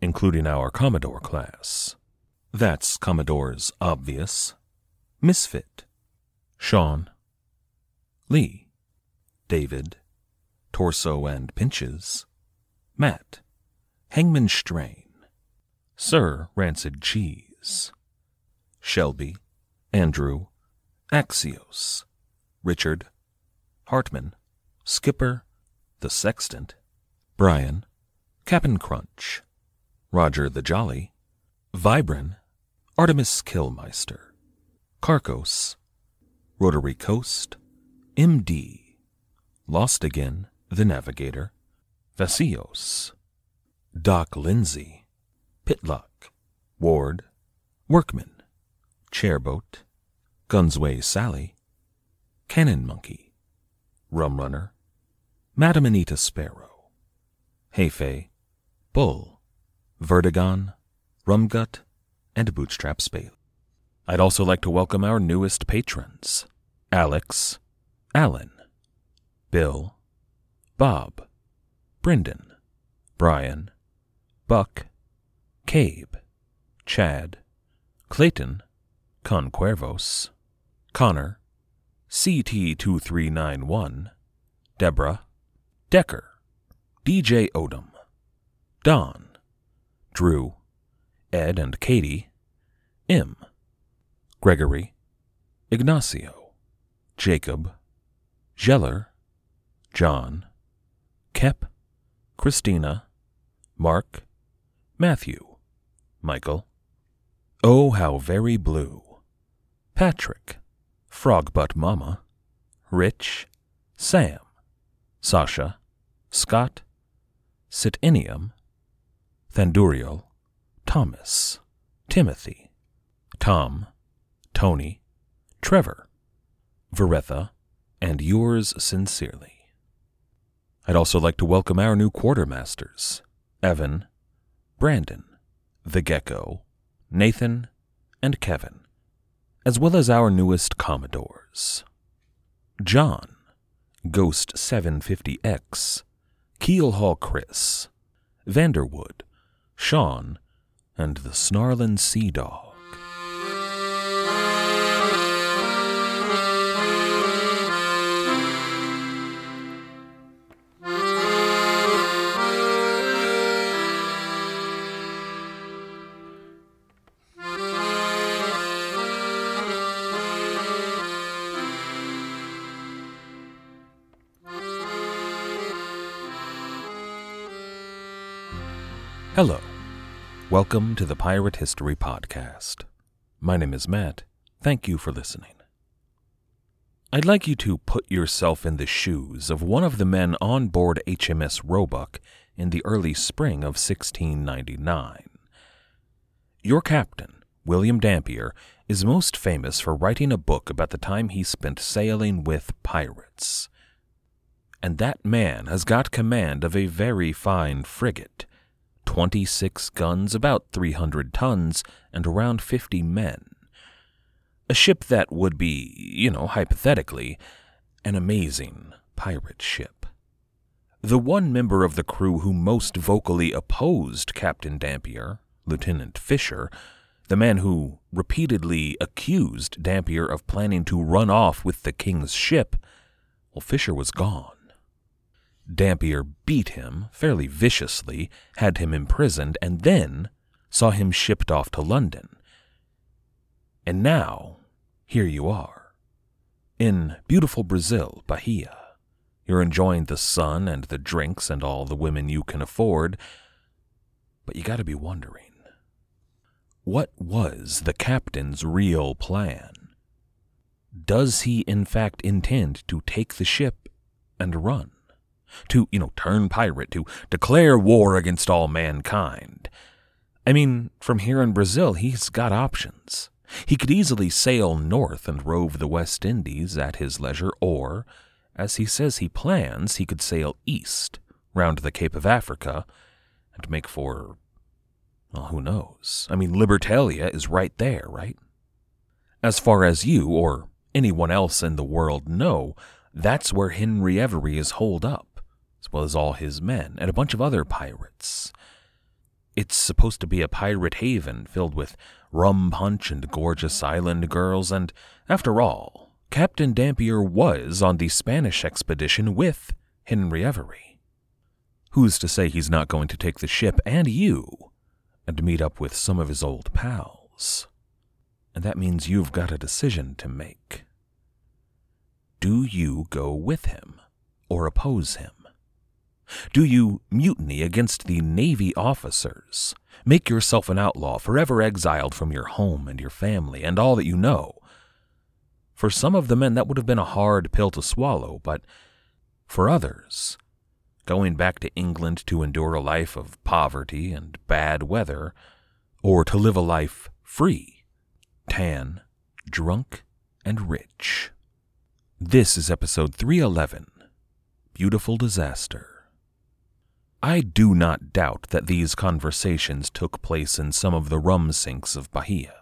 including our Commodore class. That's Commodore's Obvious, Misfit, Sean, Lee, David, Torso and Pinches, Matt, Hangman Strain, Sir Rancid Cheese, Shelby, Andrew, Axios, Richard, Hartman, Skipper, The Sextant, Brian, Cap'n Crunch, Roger the Jolly, Vibran, Artemis Killmeister, Carcos, Rotary Coast, MD, Lost Again, The Navigator, Vasios, Doc Lindsay, Pitlock, Ward, Workman, Chairboat, Gunsway Sally, Cannon Monkey, Rum Runner, Madam Anita Sparrow, Hefe, Bull, Vertigon, Rumgut, and Bootstrap Spade. I'd also like to welcome our newest patrons Alex, Alan, Bill, Bob, Brendan, Brian, Buck, Cabe, Chad, Clayton, Conquervos, Connor, CT2391, Deborah, Decker, DJ Odom, Don, Drew, Ed and Katie, M, Gregory, Ignacio, Jacob, Geller, John, Kep, Christina, Mark, Matthew, Michael, Oh How Very Blue, Patrick, Frogbutt Mama, Rich, Sam, Sasha, Scott, Sitinium, Thanduriel, Thomas, Timothy, Tom, Tony, Trevor, Veretha, and yours sincerely. I'd also like to welcome our new quartermasters, Evan, Brandon, the Gecko, Nathan, and Kevin, as well as our newest Commodores. John, Ghost 750X, Keelhaul Chris, Vanderwood, Sean, and the Snarlin' Sea Dog. Hello. Welcome to the Pirate History Podcast. My name is Matt. Thank you for listening. I'd like you to put yourself in the shoes of one of the men on board HMS Roebuck in the early spring of 1699. Your captain, William Dampier, is most famous for writing a book about the time he spent sailing with pirates. And that man has got command of a very fine frigate 26 guns, about 300 tons, and around 50 men. A ship that would be, you know, hypothetically, an amazing pirate ship. The one member of the crew who most vocally opposed Captain Dampier, Lieutenant Fisher, the man who repeatedly accused Dampier of planning to run off with the king's ship, well, Fisher was gone. Dampier beat him fairly viciously, had him imprisoned, and then saw him shipped off to London. And now, here you are, in beautiful Brazil, Bahia. You're enjoying the sun and the drinks and all the women you can afford, but you gotta be wondering what was the captain's real plan? does he in fact intend to take the ship and run? To, you know, turn pirate, to declare war against all mankind? I mean, from here in Brazil, he's got options. He could easily sail north and rove the West Indies at his leisure, or, as he says he plans, he could sail east, round the Cape of Africa, and make for. Well, who knows? I mean, Libertalia is right there, right? As far as you, or anyone else in the world, know, that's where Henry Every is holed up, as well as all his men, and a bunch of other pirates. It's supposed to be a pirate haven filled with rum punch and gorgeous island girls, and after all, Captain Dampier was on the Spanish expedition with Henry Every. Who's to say he's not going to take the ship and you and meet up with some of his old pals? And that means you've got a decision to make. Do you go with him or oppose him? Do you mutiny against the Navy officers? Make yourself an outlaw, forever exiled from your home and your family and all that you know? For some of the men, that would have been a hard pill to swallow, but for others, going back to England to endure a life of poverty and bad weather, or to live a life free, tan, drunk, and rich. This is episode 311 Beautiful Disaster. I do not doubt that these conversations took place in some of the rum sinks of Bahia.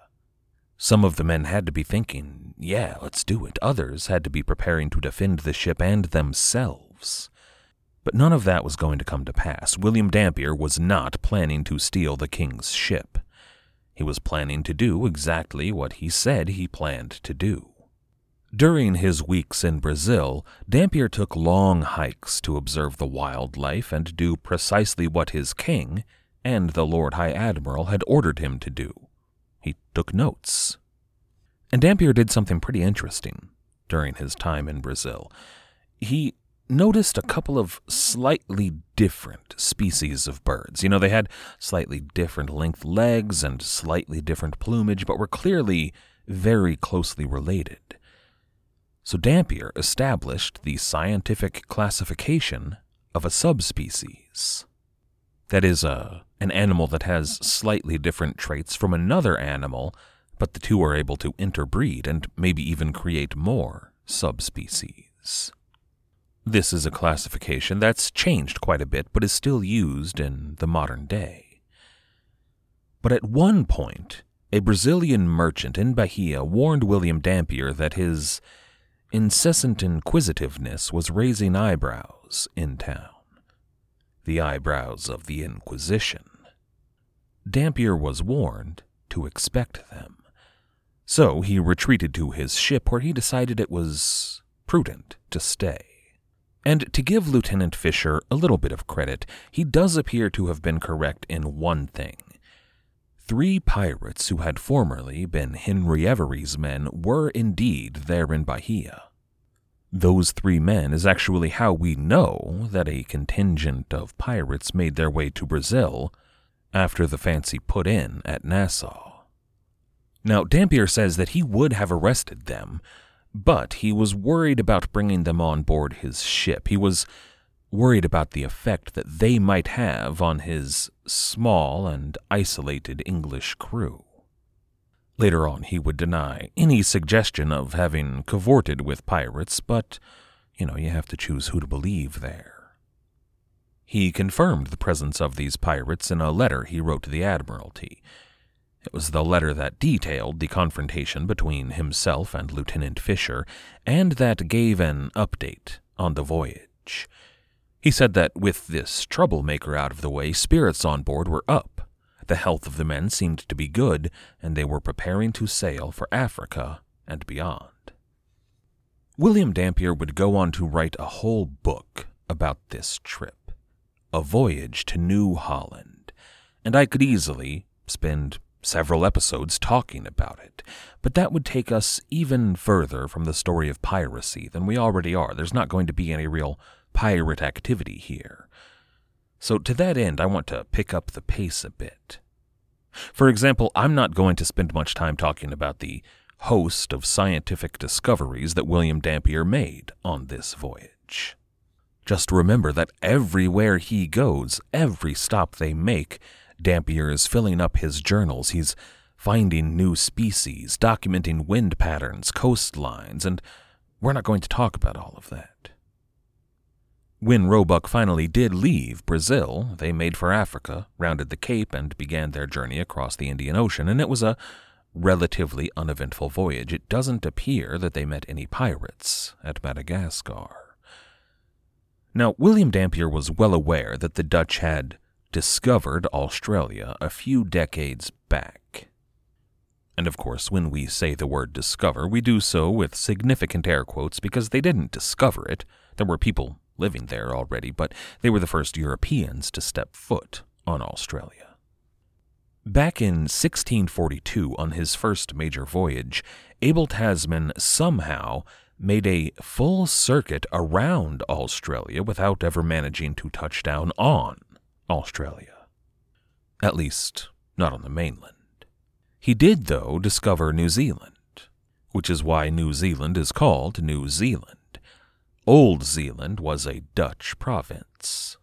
Some of the men had to be thinking, yeah, let's do it. Others had to be preparing to defend the ship and themselves. But none of that was going to come to pass. William Dampier was not planning to steal the king's ship. He was planning to do exactly what he said he planned to do. During his weeks in Brazil, Dampier took long hikes to observe the wildlife and do precisely what his king and the Lord High Admiral had ordered him to do. He took notes. And Dampier did something pretty interesting during his time in Brazil. He noticed a couple of slightly different species of birds. You know, they had slightly different length legs and slightly different plumage, but were clearly very closely related. So Dampier established the scientific classification of a subspecies. That is, a, an animal that has slightly different traits from another animal, but the two are able to interbreed and maybe even create more subspecies. This is a classification that's changed quite a bit, but is still used in the modern day. But at one point, a Brazilian merchant in Bahia warned William Dampier that his incessant inquisitiveness was raising eyebrows in town. The eyebrows of the Inquisition. Dampier was warned to expect them. So he retreated to his ship where he decided it was prudent to stay. And to give Lieutenant Fisher a little bit of credit, he does appear to have been correct in one thing. Three pirates who had formerly been Henry Every's men were indeed there in Bahia. Those three men is actually how we know that a contingent of pirates made their way to Brazil after the fancy put in at Nassau. Now, Dampier says that he would have arrested them, but he was worried about bringing them on board his ship. He was worried about the effect that they might have on his small and isolated English crew. Later on, he would deny any suggestion of having cavorted with pirates, but, you know, you have to choose who to believe there. He confirmed the presence of these pirates in a letter he wrote to the Admiralty. It was the letter that detailed the confrontation between himself and Lieutenant Fisher, and that gave an update on the voyage. He said that with this troublemaker out of the way, spirits on board were up. The health of the men seemed to be good, and they were preparing to sail for Africa and beyond. William Dampier would go on to write a whole book about this trip, a voyage to New Holland, and I could easily spend several episodes talking about it, but that would take us even further from the story of piracy than we already are. There's not going to be any real pirate activity here. So, to that end, I want to pick up the pace a bit. For example, I'm not going to spend much time talking about the host of scientific discoveries that William Dampier made on this voyage. Just remember that everywhere he goes, every stop they make, Dampier is filling up his journals. He's finding new species, documenting wind patterns, coastlines, and we're not going to talk about all of that. When Roebuck finally did leave Brazil, they made for Africa, rounded the Cape, and began their journey across the Indian Ocean, and it was a relatively uneventful voyage. It doesn't appear that they met any pirates at Madagascar. Now, William Dampier was well aware that the Dutch had discovered Australia a few decades back. And of course, when we say the word discover, we do so with significant air quotes because they didn't discover it. There were people living there already, but they were the first Europeans to step foot on Australia. Back in 1642, on his first major voyage, Abel Tasman somehow made a full circuit around Australia without ever managing to touch down on Australia. At least, not on the mainland. He did, though, discover New Zealand, which is why New Zealand is called New Zealand. Old Zealand was a Dutch province.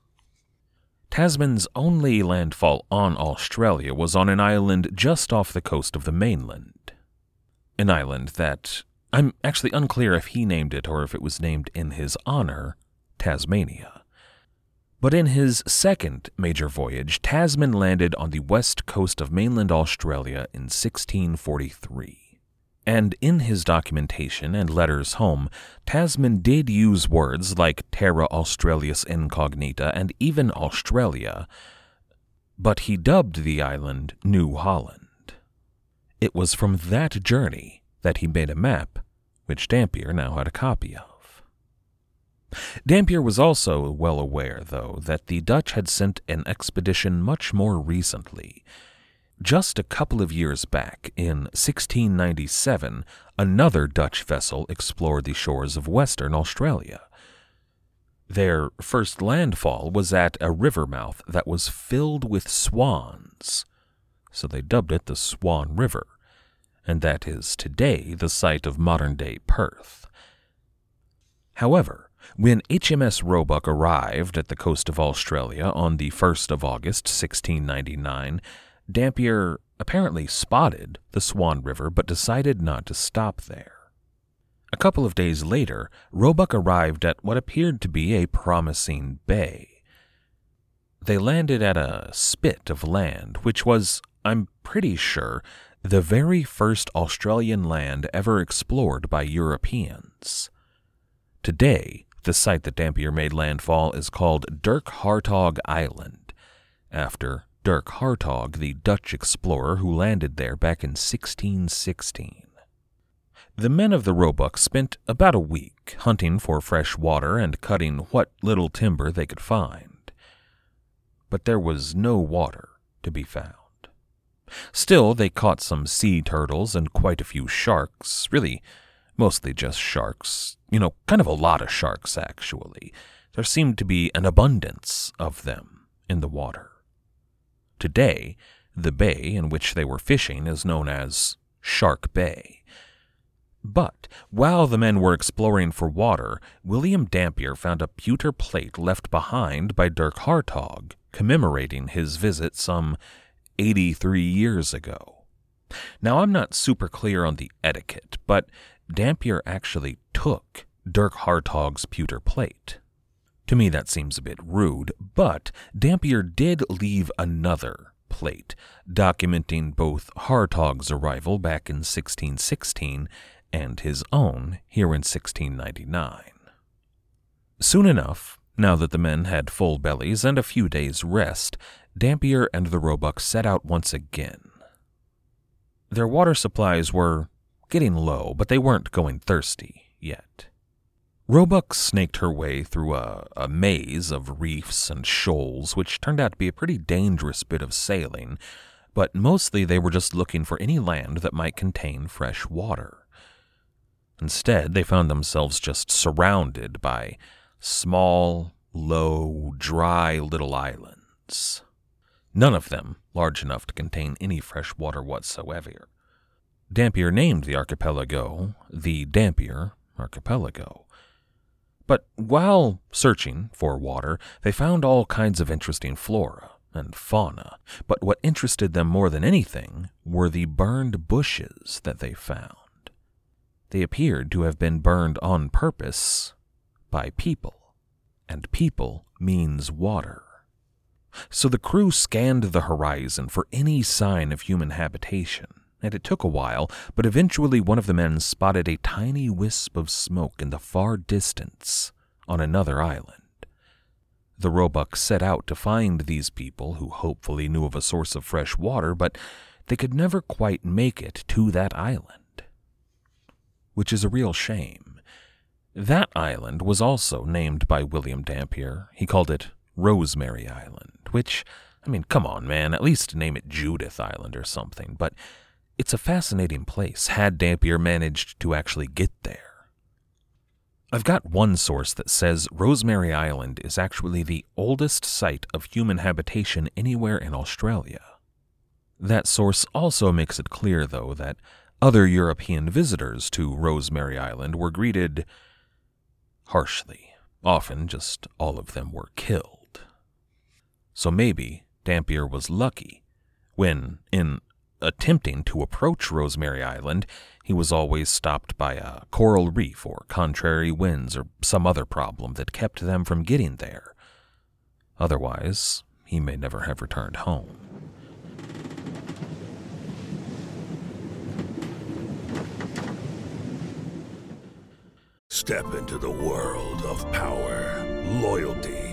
Tasman's only landfall on Australia was on an island just off the coast of the mainland. An island that I'm actually unclear if he named it or if it was named in his honor, Tasmania. But in his second major voyage, Tasman landed on the west coast of mainland Australia in 1643. And in his documentation and letters home, Tasman did use words like Terra Australis Incognita and even Australia, but he dubbed the island New Holland. It was from that journey that he made a map, which Dampier now had a copy of. Dampier was also well aware, though, that the Dutch had sent an expedition much more recently just a couple of years back, in 1697, another Dutch vessel explored the shores of Western Australia. Their first landfall was at a river mouth that was filled with swans, so they dubbed it the Swan River, and that is today the site of modern day Perth. However, when HMS Roebuck arrived at the coast of Australia on the 1st of August, 1699, Dampier apparently spotted the Swan River but decided not to stop there. A couple of days later, Roebuck arrived at what appeared to be a promising bay. They landed at a spit of land, which was, I'm pretty sure, the very first Australian land ever explored by Europeans. Today, the site that Dampier made landfall is called Dirk Hartog Island, after Dirk Hartog, the Dutch explorer who landed there back in 1616. The men of the Roebuck spent about a week hunting for fresh water and cutting what little timber they could find. But there was no water to be found. Still, they caught some sea turtles and quite a few sharks, really, mostly just sharks. You know, kind of a lot of sharks, actually. There seemed to be an abundance of them in the water. Today, the bay in which they were fishing is known as Shark Bay. But while the men were exploring for water, William Dampier found a pewter plate left behind by Dirk Hartog, commemorating his visit some 83 years ago. Now, I'm not super clear on the etiquette, but Dampier actually took Dirk Hartog's pewter plate. To me, that seems a bit rude, but Dampier did leave another plate documenting both Hartog's arrival back in 1616 and his own here in 1699. Soon enough, now that the men had full bellies and a few days' rest, Dampier and the Roebuck set out once again. Their water supplies were getting low, but they weren't going thirsty yet. Roebuck snaked her way through a, a, maze of reefs and shoals, which turned out to be a pretty dangerous bit of sailing, but mostly they were just looking for any land that might contain fresh water. Instead, they found themselves just surrounded by small, low, dry little islands. None of them large enough to contain any fresh water whatsoever. Dampier named the archipelago the Dampier Archipelago. But while searching for water, they found all kinds of interesting flora and fauna. But what interested them more than anything were the burned bushes that they found. They appeared to have been burned on purpose by people, and people means water. So the crew scanned the horizon for any sign of human habitation, and it took a while, but eventually one of the men spotted a tiny wisp of smoke in the far distance on another island. The Roebuck set out to find these people who hopefully knew of a source of fresh water, but they could never quite make it to that island. Which is a real shame. That island was also named by William Dampier. He called it Rosemary Island, which, I mean, come on, man, at least name it Judith Island or something. But it's a fascinating place, had Dampier managed to actually get there. I've got one source that says Rosemary Island is actually the oldest site of human habitation anywhere in Australia. That source also makes it clear, though, that other European visitors to Rosemary Island were greeted harshly. Often, just all of them were killed. So maybe Dampier was lucky when, in attempting to approach Rosemary Island, he was always stopped by a coral reef or contrary winds or some other problem that kept them from getting there. Otherwise, he may never have returned home. Step into the world of power, loyalty,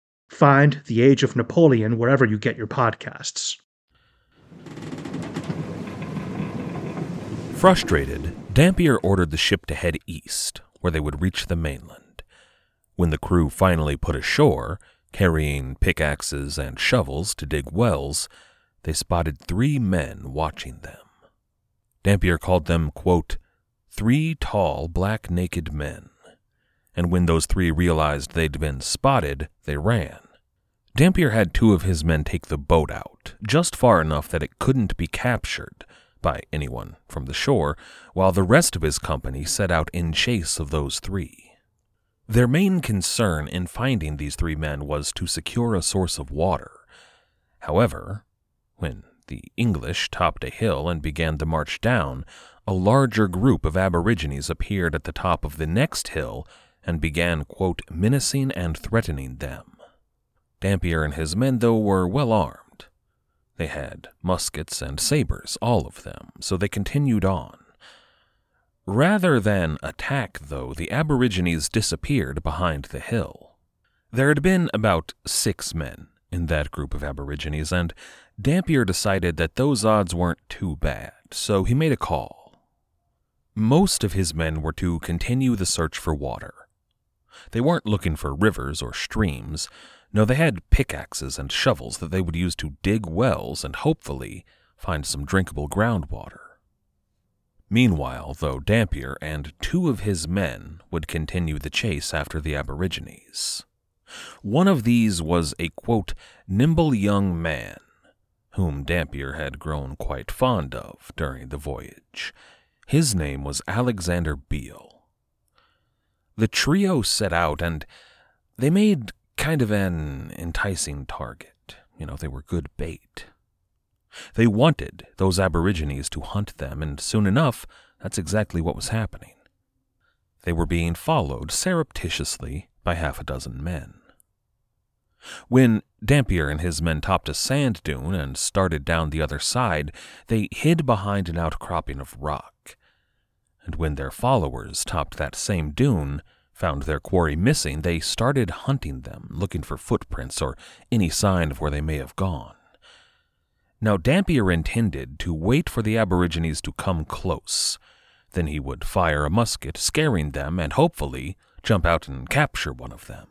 Find The Age of Napoleon wherever you get your podcasts. Frustrated, Dampier ordered the ship to head east, where they would reach the mainland. When the crew finally put ashore, carrying pickaxes and shovels to dig wells, they spotted three men watching them. Dampier called them, quote, three tall, black naked men. And when those three realized they'd been spotted, they ran. Dampier had two of his men take the boat out, just far enough that it couldn't be captured by anyone from the shore, while the rest of his company set out in chase of those three. Their main concern in finding these three men was to secure a source of water. However, when the English topped a hill and began the march down, a larger group of Aborigines appeared at the top of the next hill and began, quote, menacing and threatening them. Dampier and his men, though, were well armed. They had muskets and sabers, all of them, so they continued on. Rather than attack, though, the Aborigines disappeared behind the hill. There had been about six men in that group of Aborigines, and Dampier decided that those odds weren't too bad, so he made a call. Most of his men were to continue the search for water. They weren't looking for rivers or streams, no, they had pickaxes and shovels that they would use to dig wells and hopefully find some drinkable groundwater. Meanwhile, though, Dampier and two of his men would continue the chase after the Aborigines. One of these was a, quote, nimble young man, whom Dampier had grown quite fond of during the voyage. His name was Alexander Beale. The trio set out, and they made kind of an enticing target. You know, they were good bait. They wanted those Aborigines to hunt them, and soon enough, that's exactly what was happening. They were being followed surreptitiously by half a dozen men. When Dampier and his men topped a sand dune and started down the other side, they hid behind an outcropping of rock. And when their followers topped that same dune, found their quarry missing, they started hunting them, looking for footprints or any sign of where they may have gone. Now, Dampier intended to wait for the Aborigines to come close. Then he would fire a musket, scaring them, and hopefully jump out and capture one of them.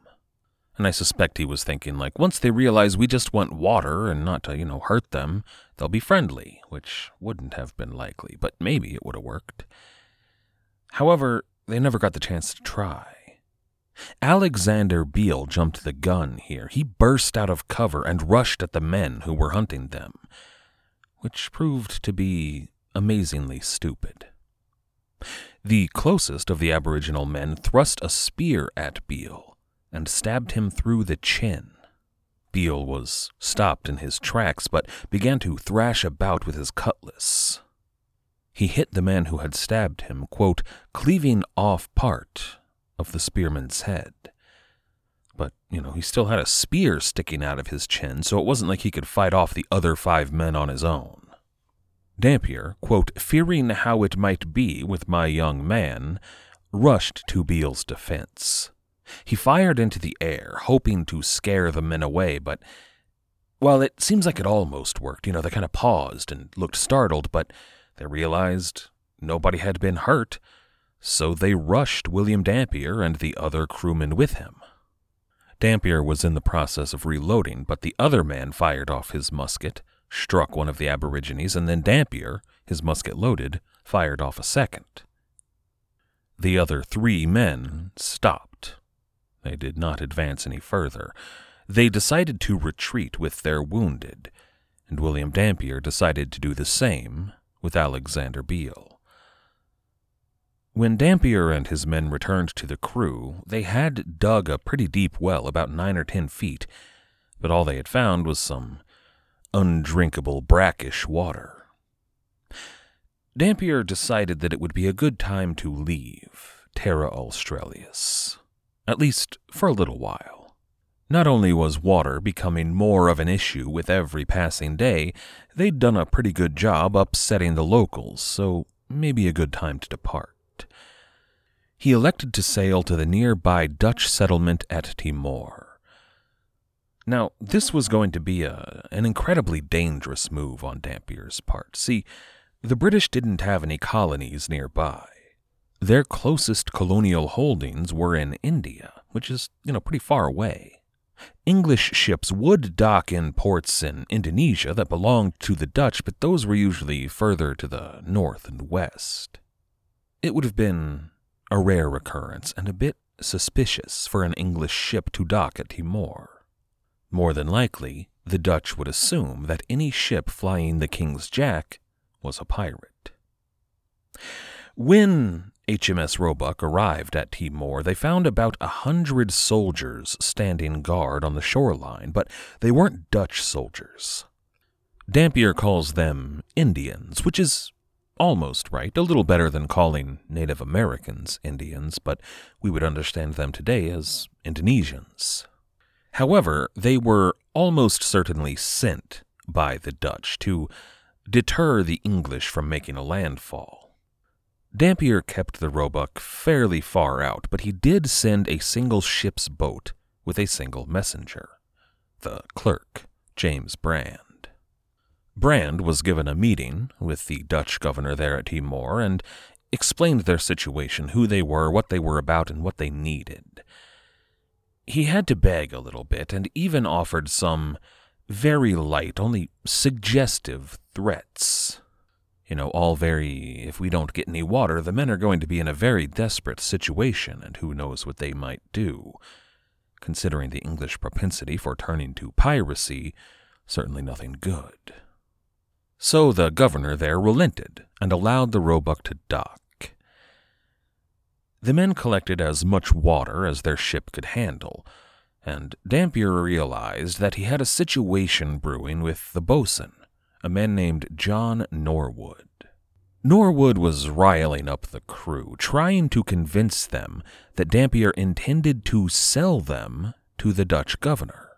And I suspect he was thinking, like, once they realize we just want water and not to, you know, hurt them, they'll be friendly, which wouldn't have been likely, but maybe it would have worked. However, they never got the chance to try. Alexander Beale jumped the gun here. He burst out of cover and rushed at the men who were hunting them, which proved to be amazingly stupid. The closest of the Aboriginal men thrust a spear at Beale and stabbed him through the chin. Beale was stopped in his tracks, but began to thrash about with his cutlass. He hit the man who had stabbed him, quote, cleaving off part of the spearman's head. But, you know, he still had a spear sticking out of his chin, so it wasn't like he could fight off the other five men on his own. Dampier, quote, fearing how it might be with my young man, rushed to Beale's defense. He fired into the air, hoping to scare the men away, but while it seems like it almost worked, you know, they kind of paused and looked startled, but they realized nobody had been hurt, so they rushed William Dampier and the other crewmen with him. Dampier was in the process of reloading, but the other man fired off his musket, struck one of the Aborigines, and then Dampier, his musket loaded, fired off a second. The other three men stopped. They did not advance any further. They decided to retreat with their wounded, and William Dampier decided to do the same with Alexander Beale. When Dampier and his men returned to the crew, they had dug a pretty deep well, about nine or ten feet, but all they had found was some undrinkable brackish water. Dampier decided that it would be a good time to leave Terra Australis, at least for a little while. Not only was water becoming more of an issue with every passing day, they'd done a pretty good job upsetting the locals, so maybe a good time to depart he elected to sail to the nearby Dutch settlement at Timor. Now, this was going to be a, an incredibly dangerous move on Dampier's part. See, the British didn't have any colonies nearby. Their closest colonial holdings were in India, which is, you know, pretty far away. English ships would dock in ports in Indonesia that belonged to the Dutch, but those were usually further to the north and west. It would have been a rare occurrence and a bit suspicious for an English ship to dock at Timor. More than likely, the Dutch would assume that any ship flying the King's Jack was a pirate. When HMS Roebuck arrived at Timor, they found about a hundred soldiers standing guard on the shoreline, but they weren't Dutch soldiers. Dampier calls them Indians, which is almost right, a little better than calling Native Americans Indians, but we would understand them today as Indonesians. However, they were almost certainly sent by the Dutch to deter the English from making a landfall. Dampier kept the Roebuck fairly far out, but he did send a single ship's boat with a single messenger, the clerk, James Brand. Brand was given a meeting with the Dutch governor there at Timor and explained their situation, who they were, what they were about, and what they needed. He had to beg a little bit and even offered some very light, only suggestive threats. You know, all very, if we don't get any water, the men are going to be in a very desperate situation, and who knows what they might do. Considering the English propensity for turning to piracy, certainly nothing good. So the governor there relented and allowed the Roebuck to dock. The men collected as much water as their ship could handle, and Dampier realized that he had a situation brewing with the boatswain, a man named John Norwood. Norwood was riling up the crew, trying to convince them that Dampier intended to sell them to the Dutch governor.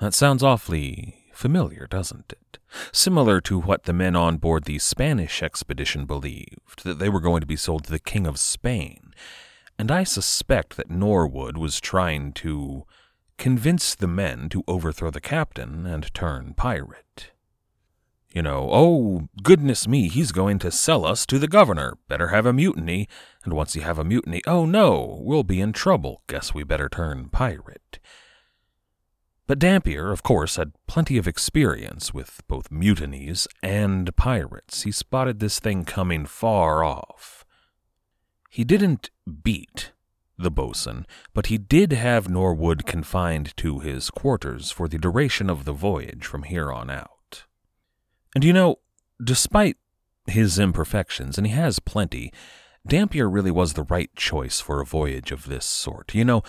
That sounds awfully familiar, doesn't it? Similar to what the men on board the Spanish expedition believed, that they were going to be sold to the King of Spain. And I suspect that Norwood was trying to convince the men to overthrow the captain and turn pirate. You know, oh, goodness me, he's going to sell us to the governor. Better have a mutiny. And once you have a mutiny, oh no, we'll be in trouble. Guess we better turn pirate. But Dampier, of course, had plenty of experience with both mutinies and pirates. He spotted this thing coming far off. He didn't beat the boatswain, but he did have Norwood confined to his quarters for the duration of the voyage from here on out. And you know, despite his imperfections, and he has plenty, Dampier really was the right choice for a voyage of this sort. You know,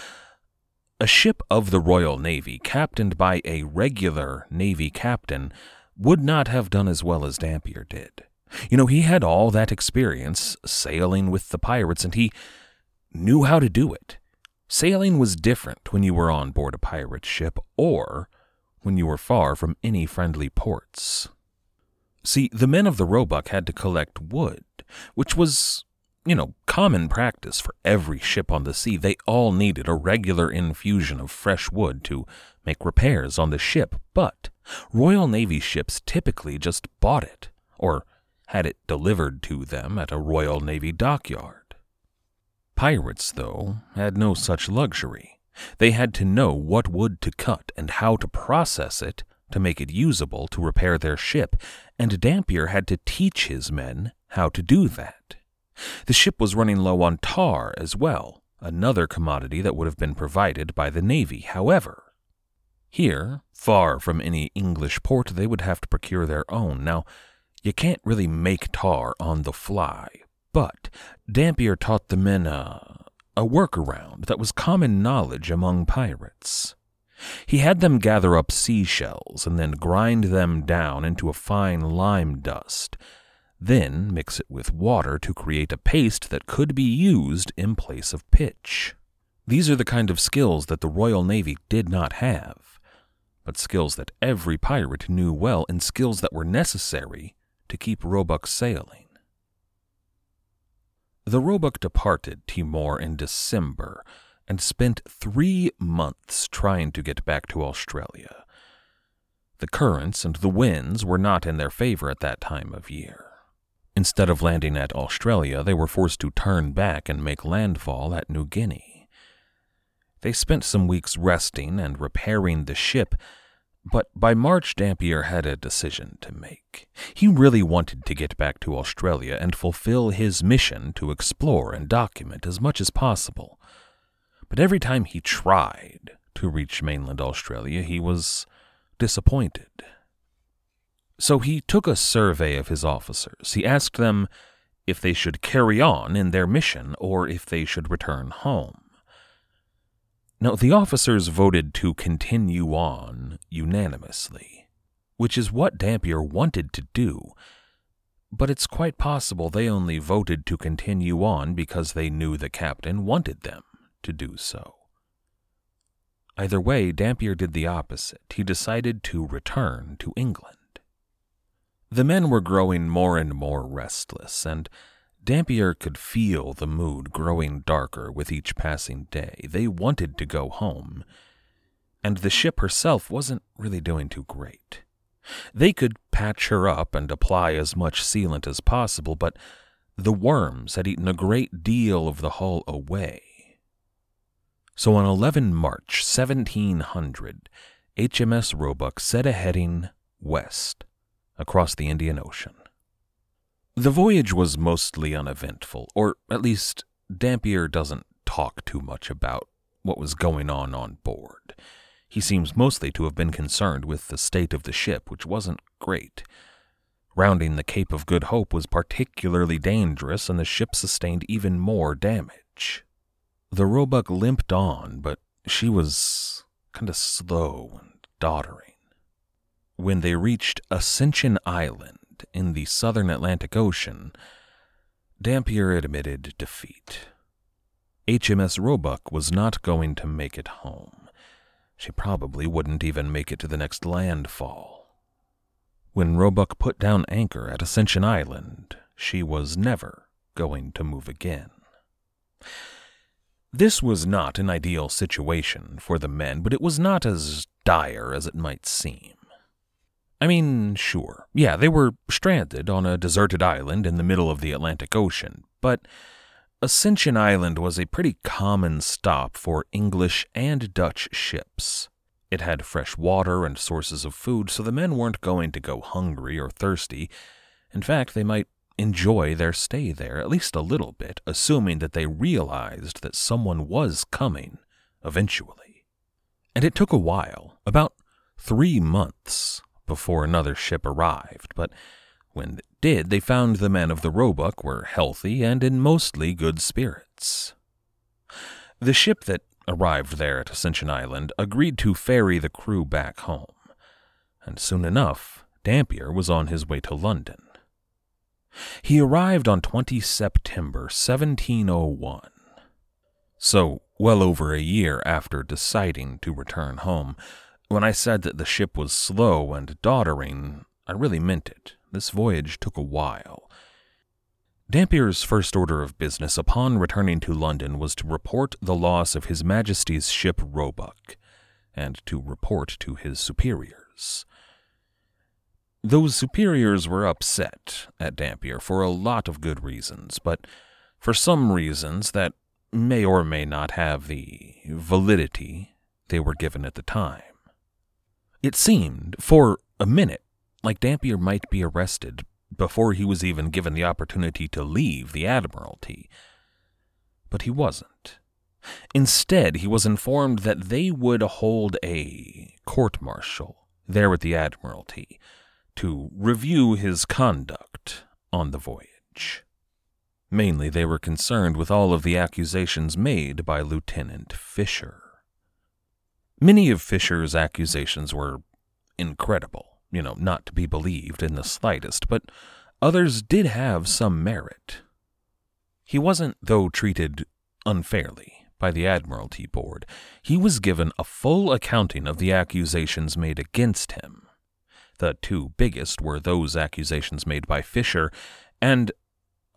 a ship of the Royal Navy, captained by a regular Navy captain, would not have done as well as Dampier did. You know, he had all that experience sailing with the pirates, and he knew how to do it. Sailing was different when you were on board a pirate ship or when you were far from any friendly ports. See, the men of the Roebuck had to collect wood, which was you know, common practice for every ship on the sea. They all needed a regular infusion of fresh wood to make repairs on the ship, but Royal Navy ships typically just bought it, or had it delivered to them at a Royal Navy dockyard. Pirates, though, had no such luxury. They had to know what wood to cut and how to process it to make it usable to repair their ship, and Dampier had to teach his men how to do that. The ship was running low on tar as well, another commodity that would have been provided by the Navy. However, here, far from any English port, they would have to procure their own. Now, you can't really make tar on the fly, but Dampier taught the men a, a workaround that was common knowledge among pirates. He had them gather up seashells and then grind them down into a fine lime dust then mix it with water to create a paste that could be used in place of pitch. These are the kind of skills that the Royal Navy did not have, but skills that every pirate knew well and skills that were necessary to keep Roebuck sailing. The Roebuck departed Timor in December and spent three months trying to get back to Australia. The currents and the winds were not in their favor at that time of year. Instead of landing at Australia, they were forced to turn back and make landfall at New Guinea. They spent some weeks resting and repairing the ship, but by March, Dampier had a decision to make. He really wanted to get back to Australia and fulfill his mission to explore and document as much as possible. But every time he tried to reach mainland Australia, he was disappointed. So he took a survey of his officers. He asked them if they should carry on in their mission or if they should return home. Now, the officers voted to continue on unanimously, which is what Dampier wanted to do, but it's quite possible they only voted to continue on because they knew the captain wanted them to do so. Either way, Dampier did the opposite. He decided to return to England. The men were growing more and more restless, and Dampier could feel the mood growing darker with each passing day. They wanted to go home, and the ship herself wasn't really doing too great. They could patch her up and apply as much sealant as possible, but the worms had eaten a great deal of the hull away. So on 11 March 1700, HMS Roebuck set a heading west across the Indian Ocean. The voyage was mostly uneventful, or at least Dampier doesn't talk too much about what was going on on board. He seems mostly to have been concerned with the state of the ship, which wasn't great. Rounding the Cape of Good Hope was particularly dangerous, and the ship sustained even more damage. The Roebuck limped on, but she was kind of slow and doddering. When they reached Ascension Island in the southern Atlantic Ocean, Dampier admitted defeat. HMS Roebuck was not going to make it home. She probably wouldn't even make it to the next landfall. When Roebuck put down anchor at Ascension Island, she was never going to move again. This was not an ideal situation for the men, but it was not as dire as it might seem. I mean, sure, yeah, they were stranded on a deserted island in the middle of the Atlantic Ocean, but Ascension Island was a pretty common stop for English and Dutch ships. It had fresh water and sources of food, so the men weren't going to go hungry or thirsty. In fact, they might enjoy their stay there, at least a little bit, assuming that they realized that someone was coming eventually. And it took a while, about three months, before another ship arrived, but when it did, they found the men of the Roebuck were healthy and in mostly good spirits. The ship that arrived there at Ascension Island agreed to ferry the crew back home, and soon enough, Dampier was on his way to London. He arrived on 20 September 1701. So, well over a year after deciding to return home, when I said that the ship was slow and doddering, I really meant it. This voyage took a while. Dampier's first order of business upon returning to London was to report the loss of His Majesty's ship Roebuck, and to report to his superiors. Those superiors were upset at Dampier for a lot of good reasons, but for some reasons that may or may not have the validity they were given at the time. It seemed, for a minute, like Dampier might be arrested before he was even given the opportunity to leave the Admiralty. But he wasn't. Instead, he was informed that they would hold a court martial there at the Admiralty to review his conduct on the voyage. Mainly, they were concerned with all of the accusations made by Lieutenant Fisher. Many of Fisher's accusations were incredible, you know, not to be believed in the slightest, but others did have some merit. He wasn't, though, treated unfairly by the Admiralty Board. He was given a full accounting of the accusations made against him the two biggest were those accusations made by Fisher and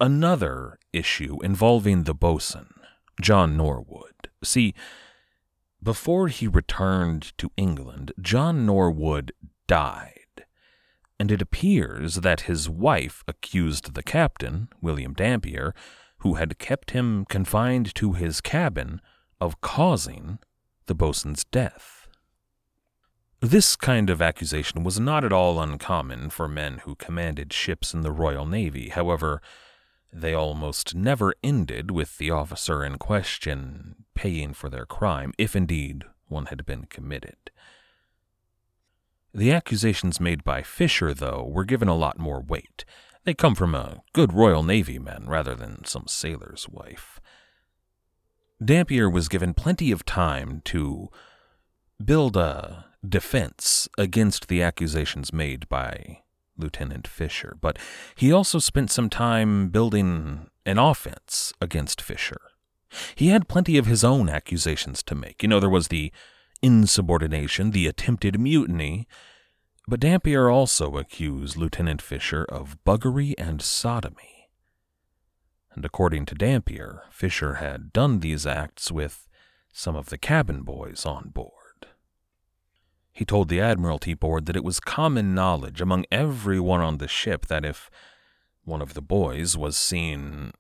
another issue involving the boatswain, John Norwood. See, before he returned to England, John Norwood died, and it appears that his wife accused the captain, William Dampier, who had kept him confined to his cabin, of causing the boatswain's death. This kind of accusation was not at all uncommon for men who commanded ships in the Royal Navy. However, they almost never ended with the officer in question paying for their crime, if indeed one had been committed. The accusations made by Fisher, though, were given a lot more weight. They come from a good Royal Navy man rather than some sailor's wife. Dampier was given plenty of time to build a defense against the accusations made by Lieutenant Fisher, but he also spent some time building an offense against Fisher. He had plenty of his own accusations to make. You know, there was the insubordination, the attempted mutiny, but Dampier also accused Lieutenant Fisher of buggery and sodomy. And according to Dampier, Fisher had done these acts with some of the cabin boys on board. He told the Admiralty Board that it was common knowledge among everyone on the ship that if one of the boys was seen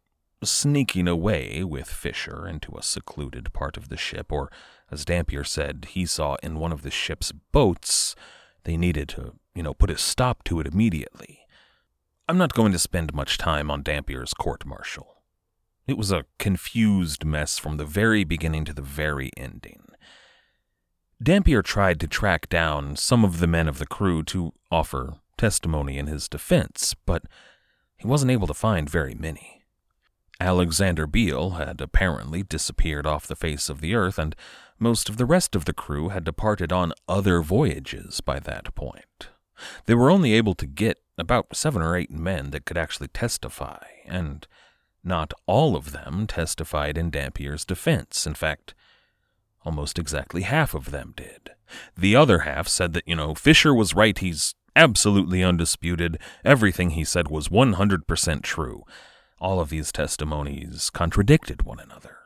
sneaking away with Fisher into a secluded part of the ship, or, as Dampier said, he saw in one of the ship's boats, they needed to, you know, put a stop to it immediately. I'm not going to spend much time on Dampier's court martial. It was a confused mess from the very beginning to the very ending. Dampier tried to track down some of the men of the crew to offer testimony in his defense, but he wasn't able to find very many. Alexander Beale had apparently disappeared off the face of the earth, and most of the rest of the crew had departed on other voyages by that point. They were only able to get about seven or eight men that could actually testify, and not all of them testified in Dampier's defense. In fact, almost exactly half of them did. The other half said that, you know, Fisher was right, he's absolutely undisputed, everything he said was 100% true. All of these testimonies contradicted one another.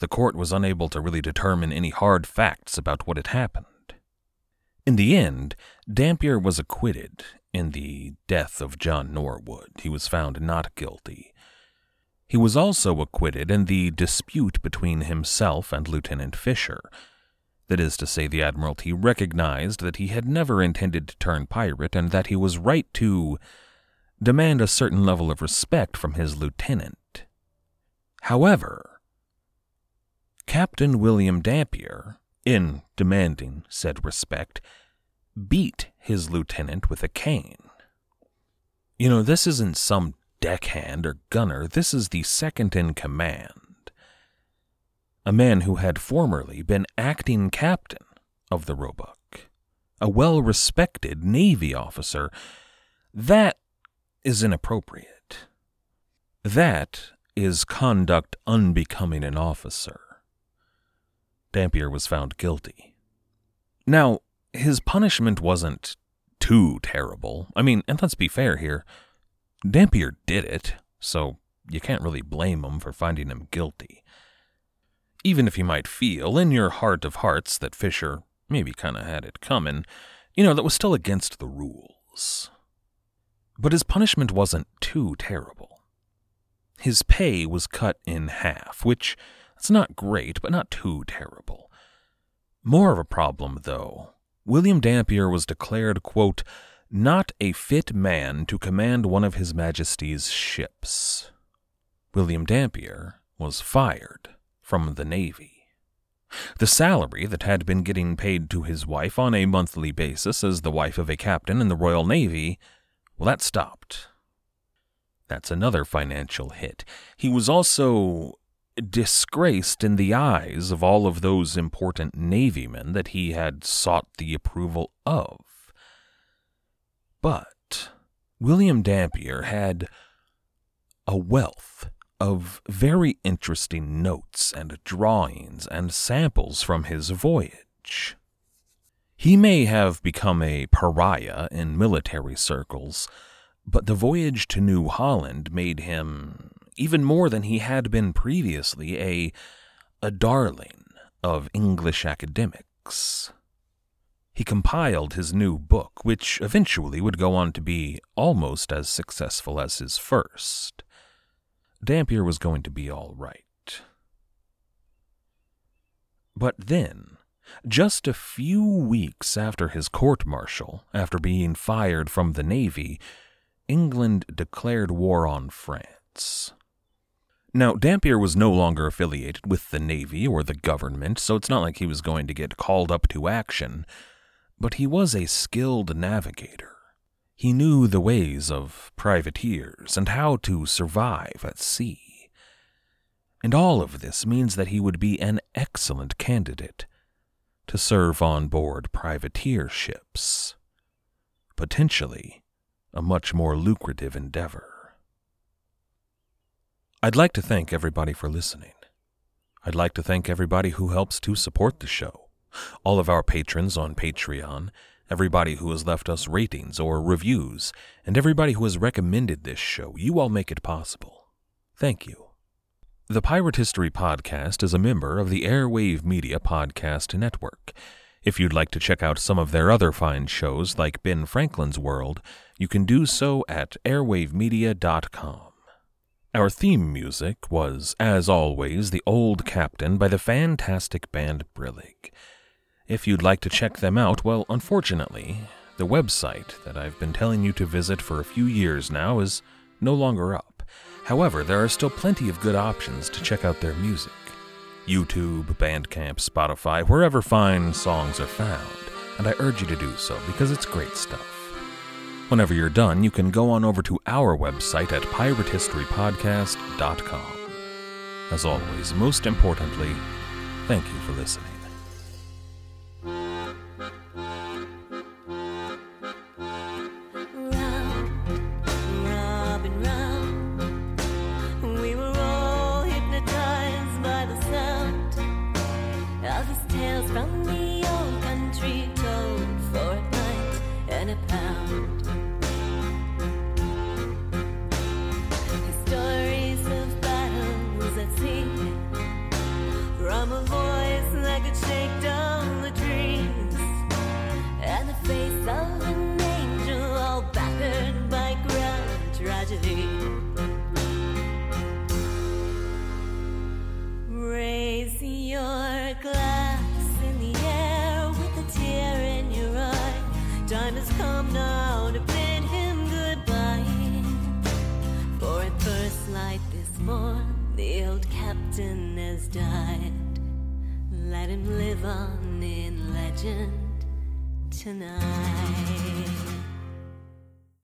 The court was unable to really determine any hard facts about what had happened. In the end, Dampier was acquitted in the death of John Norwood. He was found not guilty. He was also acquitted in the dispute between himself and Lieutenant Fisher. That is to say, the Admiralty recognized that he had never intended to turn pirate and that he was right to demand a certain level of respect from his lieutenant. However, Captain William Dampier, in demanding said respect, beat his lieutenant with a cane. You know, this isn't some deckhand or gunner, this is the second in command. A man who had formerly been acting captain of the Roebuck, a well respected Navy officer. That is inappropriate. That is conduct unbecoming an officer. Dampier was found guilty. Now, his punishment wasn't too terrible. I mean, and let's be fair here, Dampier did it, so you can't really blame him for finding him guilty. Even if you might feel in your heart of hearts that Fisher maybe kind of had it coming, you know, that was still against the rules. But his punishment wasn't too terrible. His pay was cut in half, which it's not great, but not too terrible. More of a problem, though, William Dampier was declared, quote, not a fit man to command one of His Majesty's ships. William Dampier was fired from the Navy. The salary that had been getting paid to his wife on a monthly basis as the wife of a captain in the Royal Navy, well, that stopped. That's another financial hit. He was also disgraced in the eyes of all of those important Navymen that he had sought the approval of. But William Dampier had a wealth of very interesting notes and drawings and samples from his voyage. He may have become a pariah in military circles, but the voyage to New Holland made him, even more than he had been previously, a, a darling of English academics. He compiled his new book, which eventually would go on to be almost as successful as his first. Dampier was going to be all right. But then, just a few weeks after his court martial, after being fired from the Navy, England declared war on France. Now, Dampier was no longer affiliated with the Navy or the government, so it's not like he was going to get called up to action but he was a skilled navigator. He knew the ways of privateers and how to survive at sea. And all of this means that he would be an excellent candidate to serve on board privateer ships. Potentially a much more lucrative endeavor. I'd like to thank everybody for listening. I'd like to thank everybody who helps to support the show all of our patrons on Patreon, everybody who has left us ratings or reviews, and everybody who has recommended this show. You all make it possible. Thank you. The Pirate History Podcast is a member of the Airwave Media Podcast Network. If you'd like to check out some of their other fine shows like Ben Franklin's World, you can do so at airwavemedia.com. Our theme music was, as always, The Old Captain by the fantastic band Brillig. If you'd like to check them out, well, unfortunately, The website that I've been telling you to visit for a few years now is no longer up. However, there are still plenty of good options to check out their music. YouTube, Bandcamp, Spotify, wherever fine songs are found, and I urge you to do so because it's great stuff. Whenever you're done, you can go on over to our website at piratehistorypodcast.com. As always, most importantly, thank you for listening.